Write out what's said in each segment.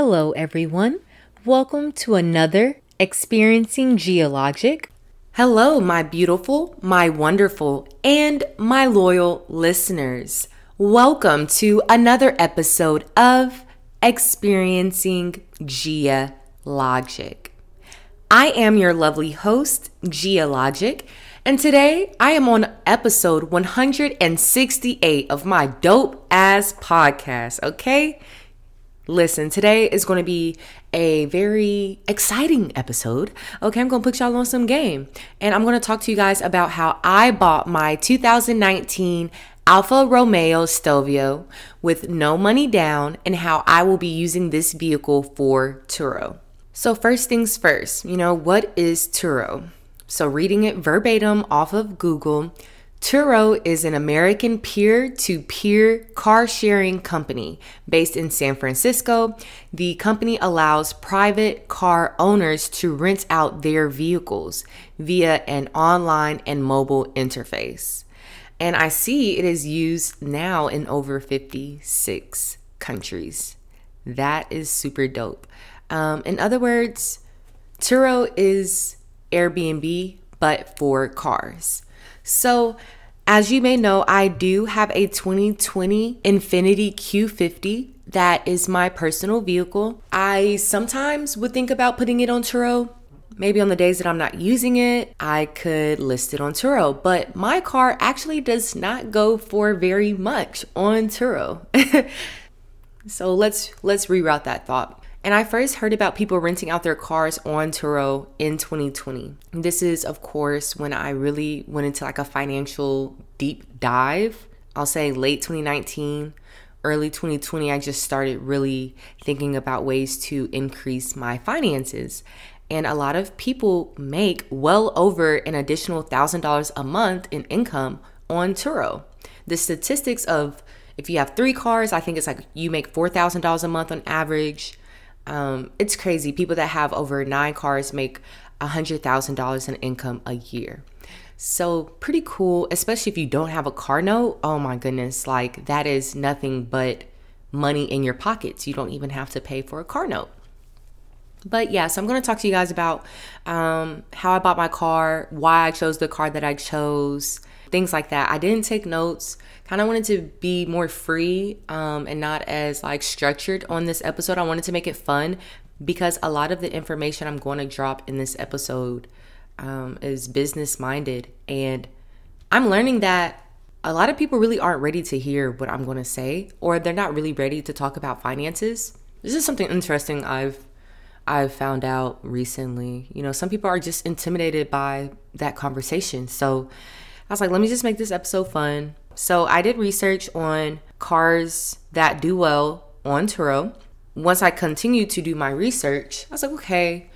Hello, everyone. Welcome to another Experiencing GhiaLogic. Hello, my beautiful, my wonderful, and my loyal listeners. Welcome to another episode of Experiencing GhiaLogic. I am your lovely host, GhiaLogic, and today I am on episode 168 of my dope ass podcast, okay? Listen, today is going to be a very exciting episode. Okay, I'm going to put y'all on some game. And I'm going to talk to you guys about how I bought my 2019 Alfa Romeo Stelvio with no money down and how I will be using this vehicle for Turo. So, first things first, you know, what is Turo? So, reading it verbatim off of Google, Turo is an American peer to peer car sharing company based in San Francisco. The company allows private car owners to rent out their vehicles via an online and mobile interface. And I see it is used now in over 56 countries. That is super dope. Um, in other words, Turo is Airbnb, but for cars. So, as you may know, I do have a 2020 Infiniti Q50 that is my personal vehicle. I sometimes would think about putting it on Turo. Maybe on the days that I'm not using it, I could list it on Turo, but my car actually does not go for very much on Turo. so let's let's reroute that thought. And I first heard about people renting out their cars on Turo in 2020. This is, of course, when I really went into like a financial deep dive. I'll say late 2019, early 2020, I just started really thinking about ways to increase my finances. And a lot of people make well over an additional $1,000 a month in income on Turo. The statistics of if you have three cars, I think it's like you make $4,000 a month on average. Um, it's crazy. People that have over nine cars make $100,000 in income a year. So, pretty cool, especially if you don't have a car note. Oh my goodness, like that is nothing but money in your pockets. You don't even have to pay for a car note. But yeah, so I'm going to talk to you guys about um, how I bought my car, why I chose the car that I chose, things like that. I didn't take notes. Kind of wanted to be more free um, and not as like structured on this episode. I wanted to make it fun because a lot of the information I'm going to drop in this episode um, is business minded, and I'm learning that a lot of people really aren't ready to hear what I'm going to say, or they're not really ready to talk about finances. This is something interesting I've I've found out recently. You know, some people are just intimidated by that conversation. So I was like, let me just make this episode fun. So I did research on cars that do well on Turo. Once I continued to do my research, I was like, okay,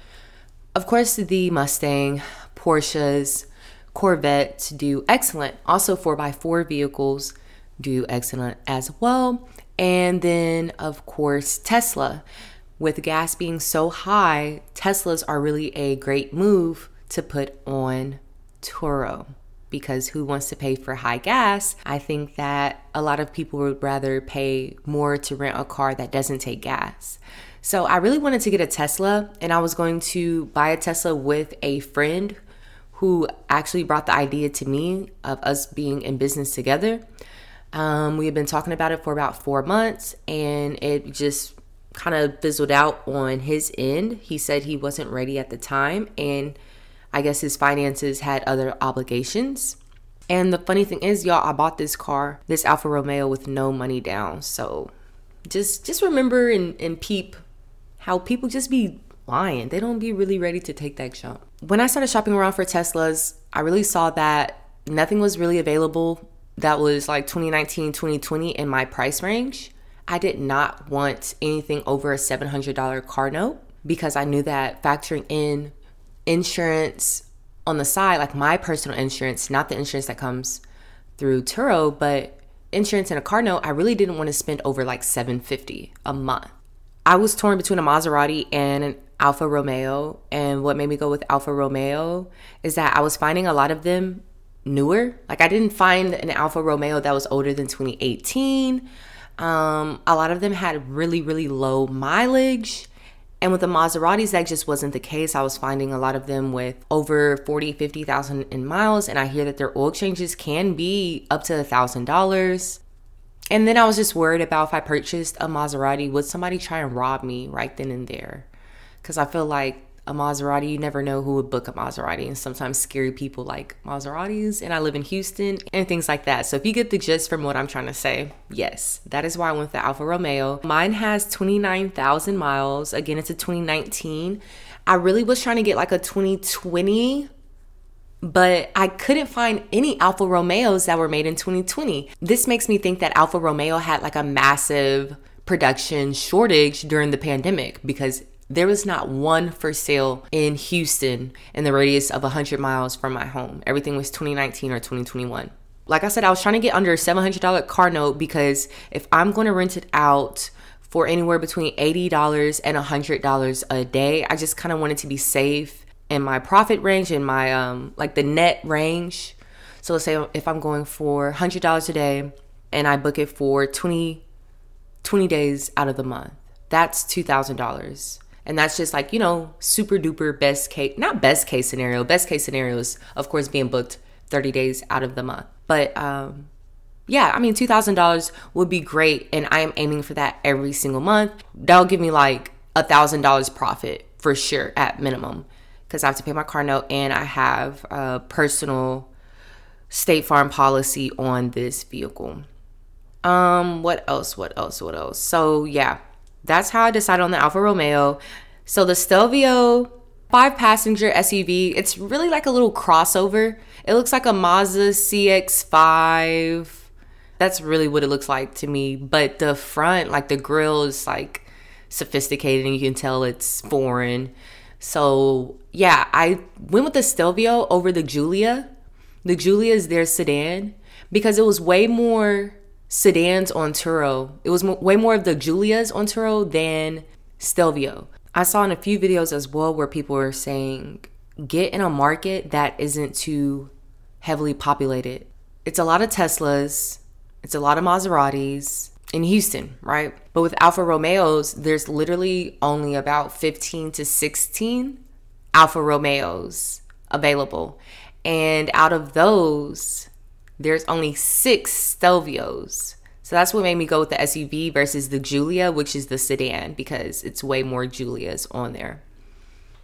of course, the Mustang, Porsches, Corvettes do excellent. Also, 4x4 vehicles do excellent as well. And then, of course, Tesla with gas being so high, Teslas are really a great move to put on Turo because who wants to pay for high gas? I think that a lot of people would rather pay more to rent a car that doesn't take gas. So I really wanted to get a Tesla and I was going to buy a Tesla with a friend who actually brought the idea to me of us being in business together. Um, we had been talking about it for about four months and it just kind of fizzled out on his end. He said he wasn't ready at the time, and I guess his finances had other obligations. And the funny thing is, y'all, I bought this car, this Alfa Romeo, with no money down. So just just remember and, and peep how people just be lying. They don't be really ready to take that jump. When I started shopping around for Teslas, I really saw that nothing was really available that was like 2019, 2020 in my price range. I did not want anything over a $700 car note because I knew that factoring in insurance on the side, like my personal insurance, not the insurance that comes through Turo, but insurance and a car note, I really didn't want to spend over like 750 a month. I was torn between a Maserati and an Alfa Romeo, and what made me go with Alfa Romeo is that I was finding a lot of them newer. Like I didn't find an Alfa Romeo that was older than 2018. Um, a lot of them had really, really low mileage. And with the Maseratis, that just wasn't the case. I was finding a lot of them with over 40, 50,000 in miles. And I hear that their oil changes can be up to a $1,000. And then I was just worried about if I purchased a Maserati, would somebody try and rob me right then and there? Because I feel like a Maserati, you never know who would book a Maserati. And sometimes scary people like Maseratis. And I live in Houston and things like that. So if you get the gist from what I'm trying to say, yes, that is why I went with the Alfa Romeo. Mine has 29,000 miles. Again, it's a 2019. I really was trying to get like a 2020 but I couldn't find any Alfa Romeos that were made in 2020. This makes me think that Alfa Romeo had like a massive production shortage during the pandemic because there was not one for sale in Houston in the radius of 100 miles from my home. Everything was 2019 or 2021. Like I said, I was trying to get under a $700 car note because if I'm going to rent it out for anywhere between $80 and $100 a day, I just kind of wanted to be safe in my profit range in my um like the net range. So let's say if I'm going for $100 a day and I book it for 20 20 days out of the month. That's $2,000. And that's just like, you know, super duper best case, not best case scenario. Best case scenario is, of course, being booked 30 days out of the month. But um, yeah, I mean, $2,000 would be great. And I am aiming for that every single month. That'll give me like a $1,000 profit for sure at minimum because I have to pay my car note and I have a personal state farm policy on this vehicle. Um, what else? What else? What else? So, yeah, that's how I decided on the Alfa Romeo. So the Stelvio five passenger SUV, it's really like a little crossover. It looks like a Mazda CX5. That's really what it looks like to me. But the front, like the grill is like sophisticated and you can tell it's foreign. So yeah, I went with the Stelvio over the Giulia. The Giulia is their sedan because it was way more sedans on Turo. It was way more of the Giulias on Turo than Stelvio. I saw in a few videos as well where people were saying get in a market that isn't too heavily populated. It's a lot of Teslas, it's a lot of Maseratis in Houston, right? But with Alfa Romeos, there's literally only about 15 to 16 Alfa Romeos available. And out of those, there's only six Stelvios. So that's what made me go with the SUV versus the Giulia, which is the sedan, because it's way more Giulias on there.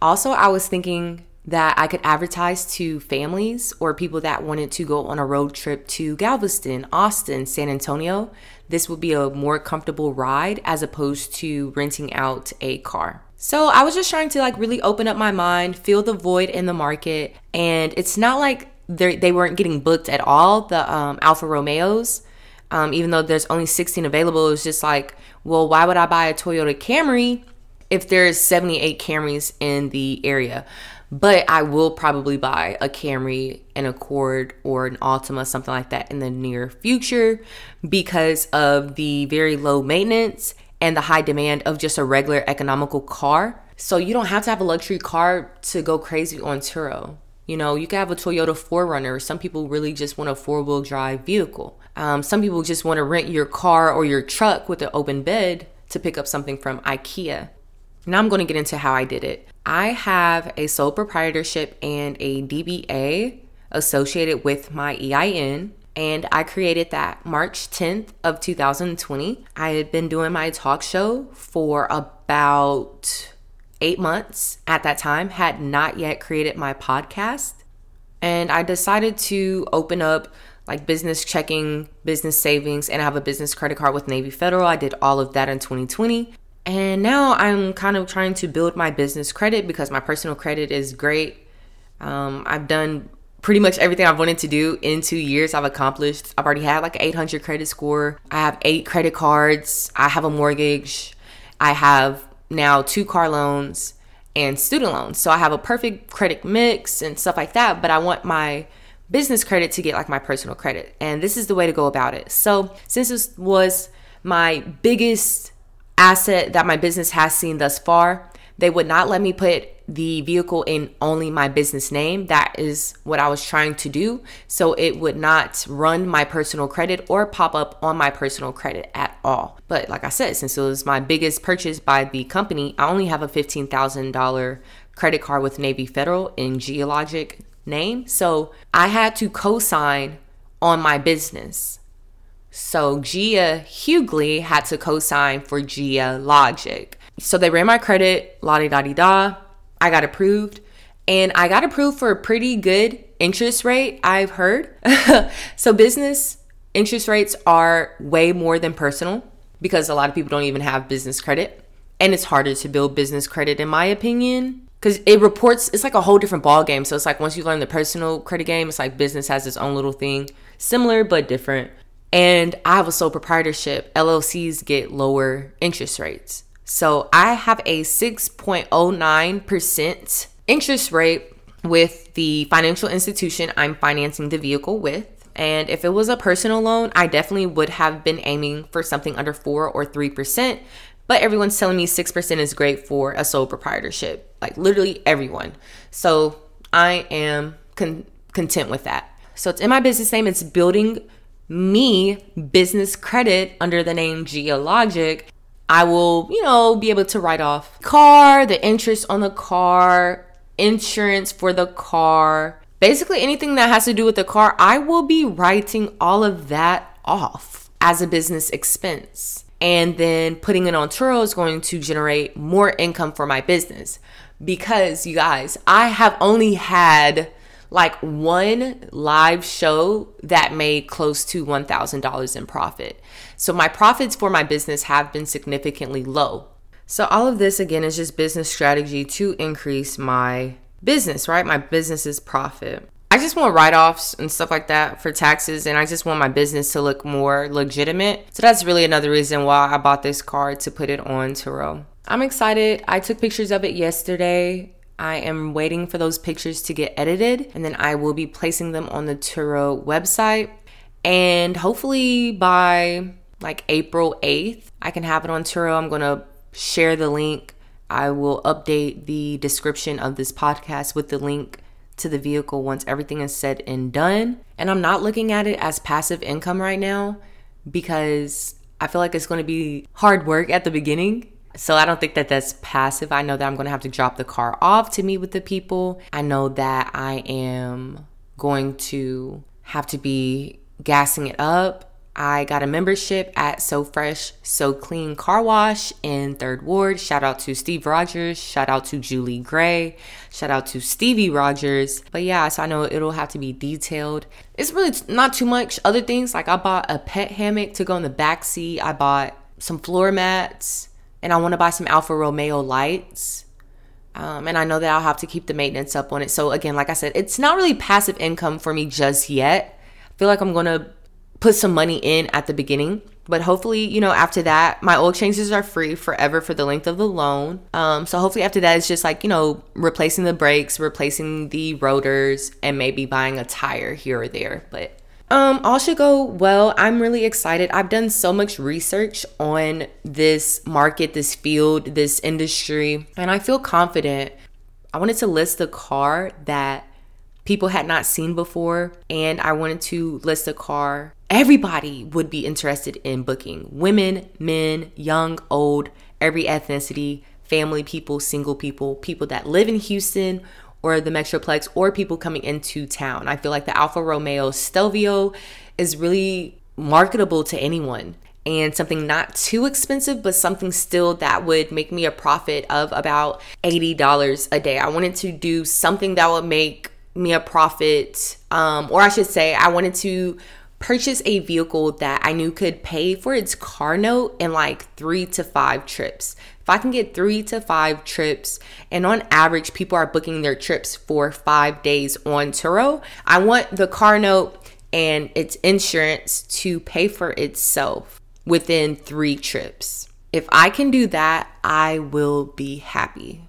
Also, I was thinking that I could advertise to families or people that wanted to go on a road trip to Galveston, Austin, San Antonio. This would be a more comfortable ride as opposed to renting out a car. So I was just trying to like really open up my mind, feel the void in the market. And it's not like they weren't getting booked at all, the um, Alfa Romeos. Um, even though there's only 16 available, it was just like, well, why would I buy a Toyota Camry if there's 78 Camrys in the area? But I will probably buy a Camry, an Accord, or an Altima, something like that in the near future because of the very low maintenance and the high demand of just a regular economical car. So you don't have to have a luxury car to go crazy on Turo. You know, you could have a Toyota 4Runner. Some people really just want a four wheel drive vehicle. Um, some people just want to rent your car or your truck with an open bed to pick up something from IKEA. Now I'm going to get into how I did it. I have a sole proprietorship and a DBA associated with my EIN and I created that March 10th of 2020. I had been doing my talk show for about eight months at that time, had not yet created my podcast. And I decided to open up like business checking, business savings, and I have a business credit card with Navy Federal. I did all of that in 2020. And now I'm kind of trying to build my business credit because my personal credit is great. Um, I've done pretty much everything I've wanted to do in two years. I've accomplished. I've already had like 800 credit score. I have eight credit cards. I have a mortgage. I have now two car loans and student loans. So I have a perfect credit mix and stuff like that, but I want my business credit to get like my personal credit. And this is the way to go about it. So, since this was my biggest asset that my business has seen thus far, they would not let me put the vehicle in only my business name. That is what I was trying to do. So it would not run my personal credit or pop up on my personal credit at all. But like I said, since it was my biggest purchase by the company, I only have a $15,000 credit card with Navy Federal in GhiaLogic name. So I had to co sign on my business. So Gia Hughley had to co sign for GhiaLogic. So they ran my credit, la di da di da. I got approved and I got approved for a pretty good interest rate, I've heard. so business interest rates are way more than personal because a lot of people don't even have business credit. And it's harder to build business credit, in my opinion, because it reports, it's like a whole different ball game. So it's like once you learn the personal credit game, it's like business has its own little thing, similar but different. And I have a sole proprietorship. LLCs get lower interest rates. So I have a 6.09% interest rate with the financial institution I'm financing the vehicle with. And if it was a personal loan, I definitely would have been aiming for something under 4 or 3%. But everyone's telling me 6% is great for a sole proprietorship. Like literally everyone. So I am con- content with that. So it's in my business name, it's building me business credit under the name GhiaLogic I will, you know, be able to write off car, the interest on the car, insurance for the car, basically anything that has to do with the car. I will be writing all of that off as a business expense. And then putting it on Turo is going to generate more income for my business. Because you guys, I have only had like one live show that made close to $1,000 in profit. So my profits for my business have been significantly low. So all of this again is just business strategy to increase my business, right? My business's profit. I just want write offs and stuff like that for taxes, and I just want my business to look more legitimate. So that's really another reason why I bought this card to put it on Turo. I'm excited. I took pictures of it yesterday I am waiting for those pictures to get edited and then I will be placing them on the Turo website. And hopefully by like April 8th, I can have it on Turo. I'm going to share the link. I will update the description of this podcast with the link to the vehicle once everything is said and done. And I'm not looking at it as passive income right now because I feel like it's going to be hard work at the beginning so I don't think that that's passive. I know that I'm going to have to drop the car off to meet with the people. I know that I am going to have to be gassing it up. I got a membership at So Fresh, So Clean Car Wash in Third Ward. Shout out to Steve Rogers. Shout out to Julie Gray. Shout out to Stevie Rogers. But yeah, so I know it'll have to be detailed. It's really not too much other things. Like I bought a pet hammock to go in the back seat. I bought some floor mats and I want to buy some Alfa Romeo lights. Um, and I know that I'll have to keep the maintenance up on it. So again, like I said, it's not really passive income for me just yet. I feel like I'm gonna put some money in at the beginning, but hopefully, you know, after that, my oil changes are free forever for the length of the loan. Um, so hopefully after that, it's just like you know, replacing the brakes, replacing the rotors, and maybe buying a tire here or there. But um, all should go well. I'm really excited. I've done so much research on this market, this field, this industry, and I feel confident. I wanted to list a car that people had not seen before, and I wanted to list a car everybody would be interested in booking women, men, young, old, every ethnicity, family people, single people, people that live in Houston or the Metroplex or people coming into town. I feel like the Alfa Romeo Stelvio is really marketable to anyone and something not too expensive, but something still that would make me a profit of about $80 a day. I wanted to do something that would make me a profit, um, or I should say, I wanted to purchase a vehicle that I knew could pay for its car note in like three to five trips. If I can get three to five trips, and on average, people are booking their trips for five days on Turo, I want the car note and its insurance to pay for itself within three trips. If I can do that, I will be happy.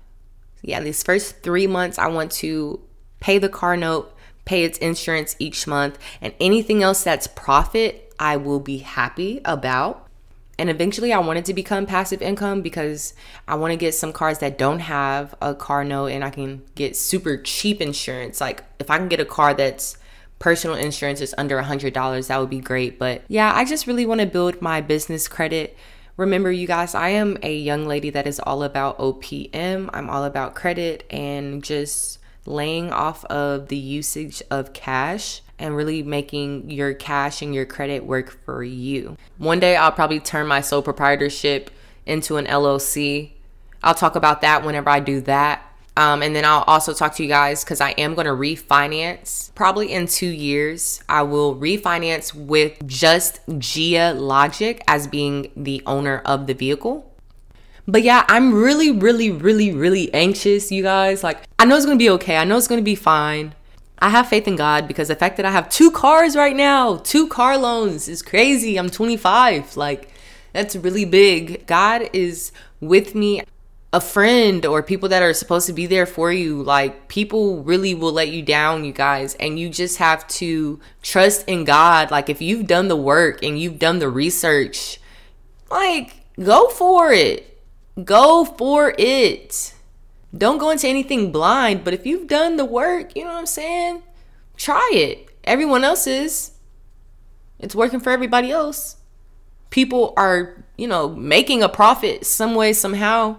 Yeah, these first three months, I want to pay the car note, pay its insurance each month, and anything else that's profit, I will be happy about. And eventually, I wanted to become passive income because I want to get some cars that don't have a car note and I can get super cheap insurance. Like, if I can get a car that's personal insurance is under a $100, that would be great. But yeah, I just really want to build my business credit. Remember, you guys, I am a young lady that is all about OPM. I'm all about credit and just laying off of the usage of cash and really making your cash and your credit work for you. One day I'll probably turn my sole proprietorship into an LLC. I'll talk about that whenever I do that. Um, and then I'll also talk to you guys because I am going to refinance probably in two years. I will refinance with just GhiaLogic as being the owner of the vehicle. But yeah, I'm really, really, really, really anxious, you guys. Like, I know it's gonna be okay. I know it's gonna be fine. I have faith in God because the fact that I have two cars right now, two car loans is crazy. I'm 25. Like, that's really big. God is with me. A friend or people that are supposed to be there for you, like, people really will let you down, you guys. And you just have to trust in God. Like, if you've done the work and you've done the research, like, go for it Go for it. Don't go into anything blind, but if you've done the work, you know what I'm saying? Try it. Everyone else is. It's working for everybody else. People are, you know, making a profit some way, somehow.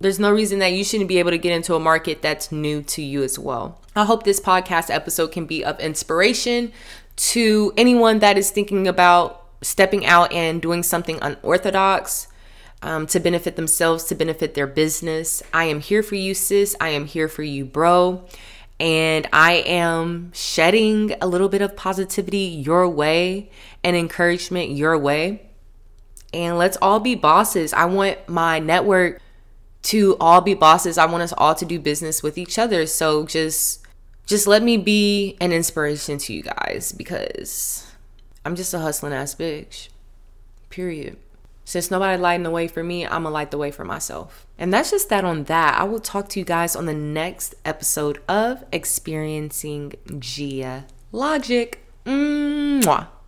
There's no reason that you shouldn't be able to get into a market that's new to you as well. I hope this podcast episode can be of inspiration to anyone that is thinking about stepping out and doing something unorthodox um, to benefit themselves, to benefit their business. I am here for you, sis. I am here for you, bro. And I am shedding a little bit of positivity your way and encouragement your way. And let's all be bosses. I want my network to all be bosses. I want us all to do business with each other. So just just let me be an inspiration to you guys because I'm just a hustling ass bitch. Period. Since nobody lighting the way for me, I'm gonna light the way for myself. And that's just that on that. I will talk to you guys on the next episode of Experiencing Gia Logic. Mwah.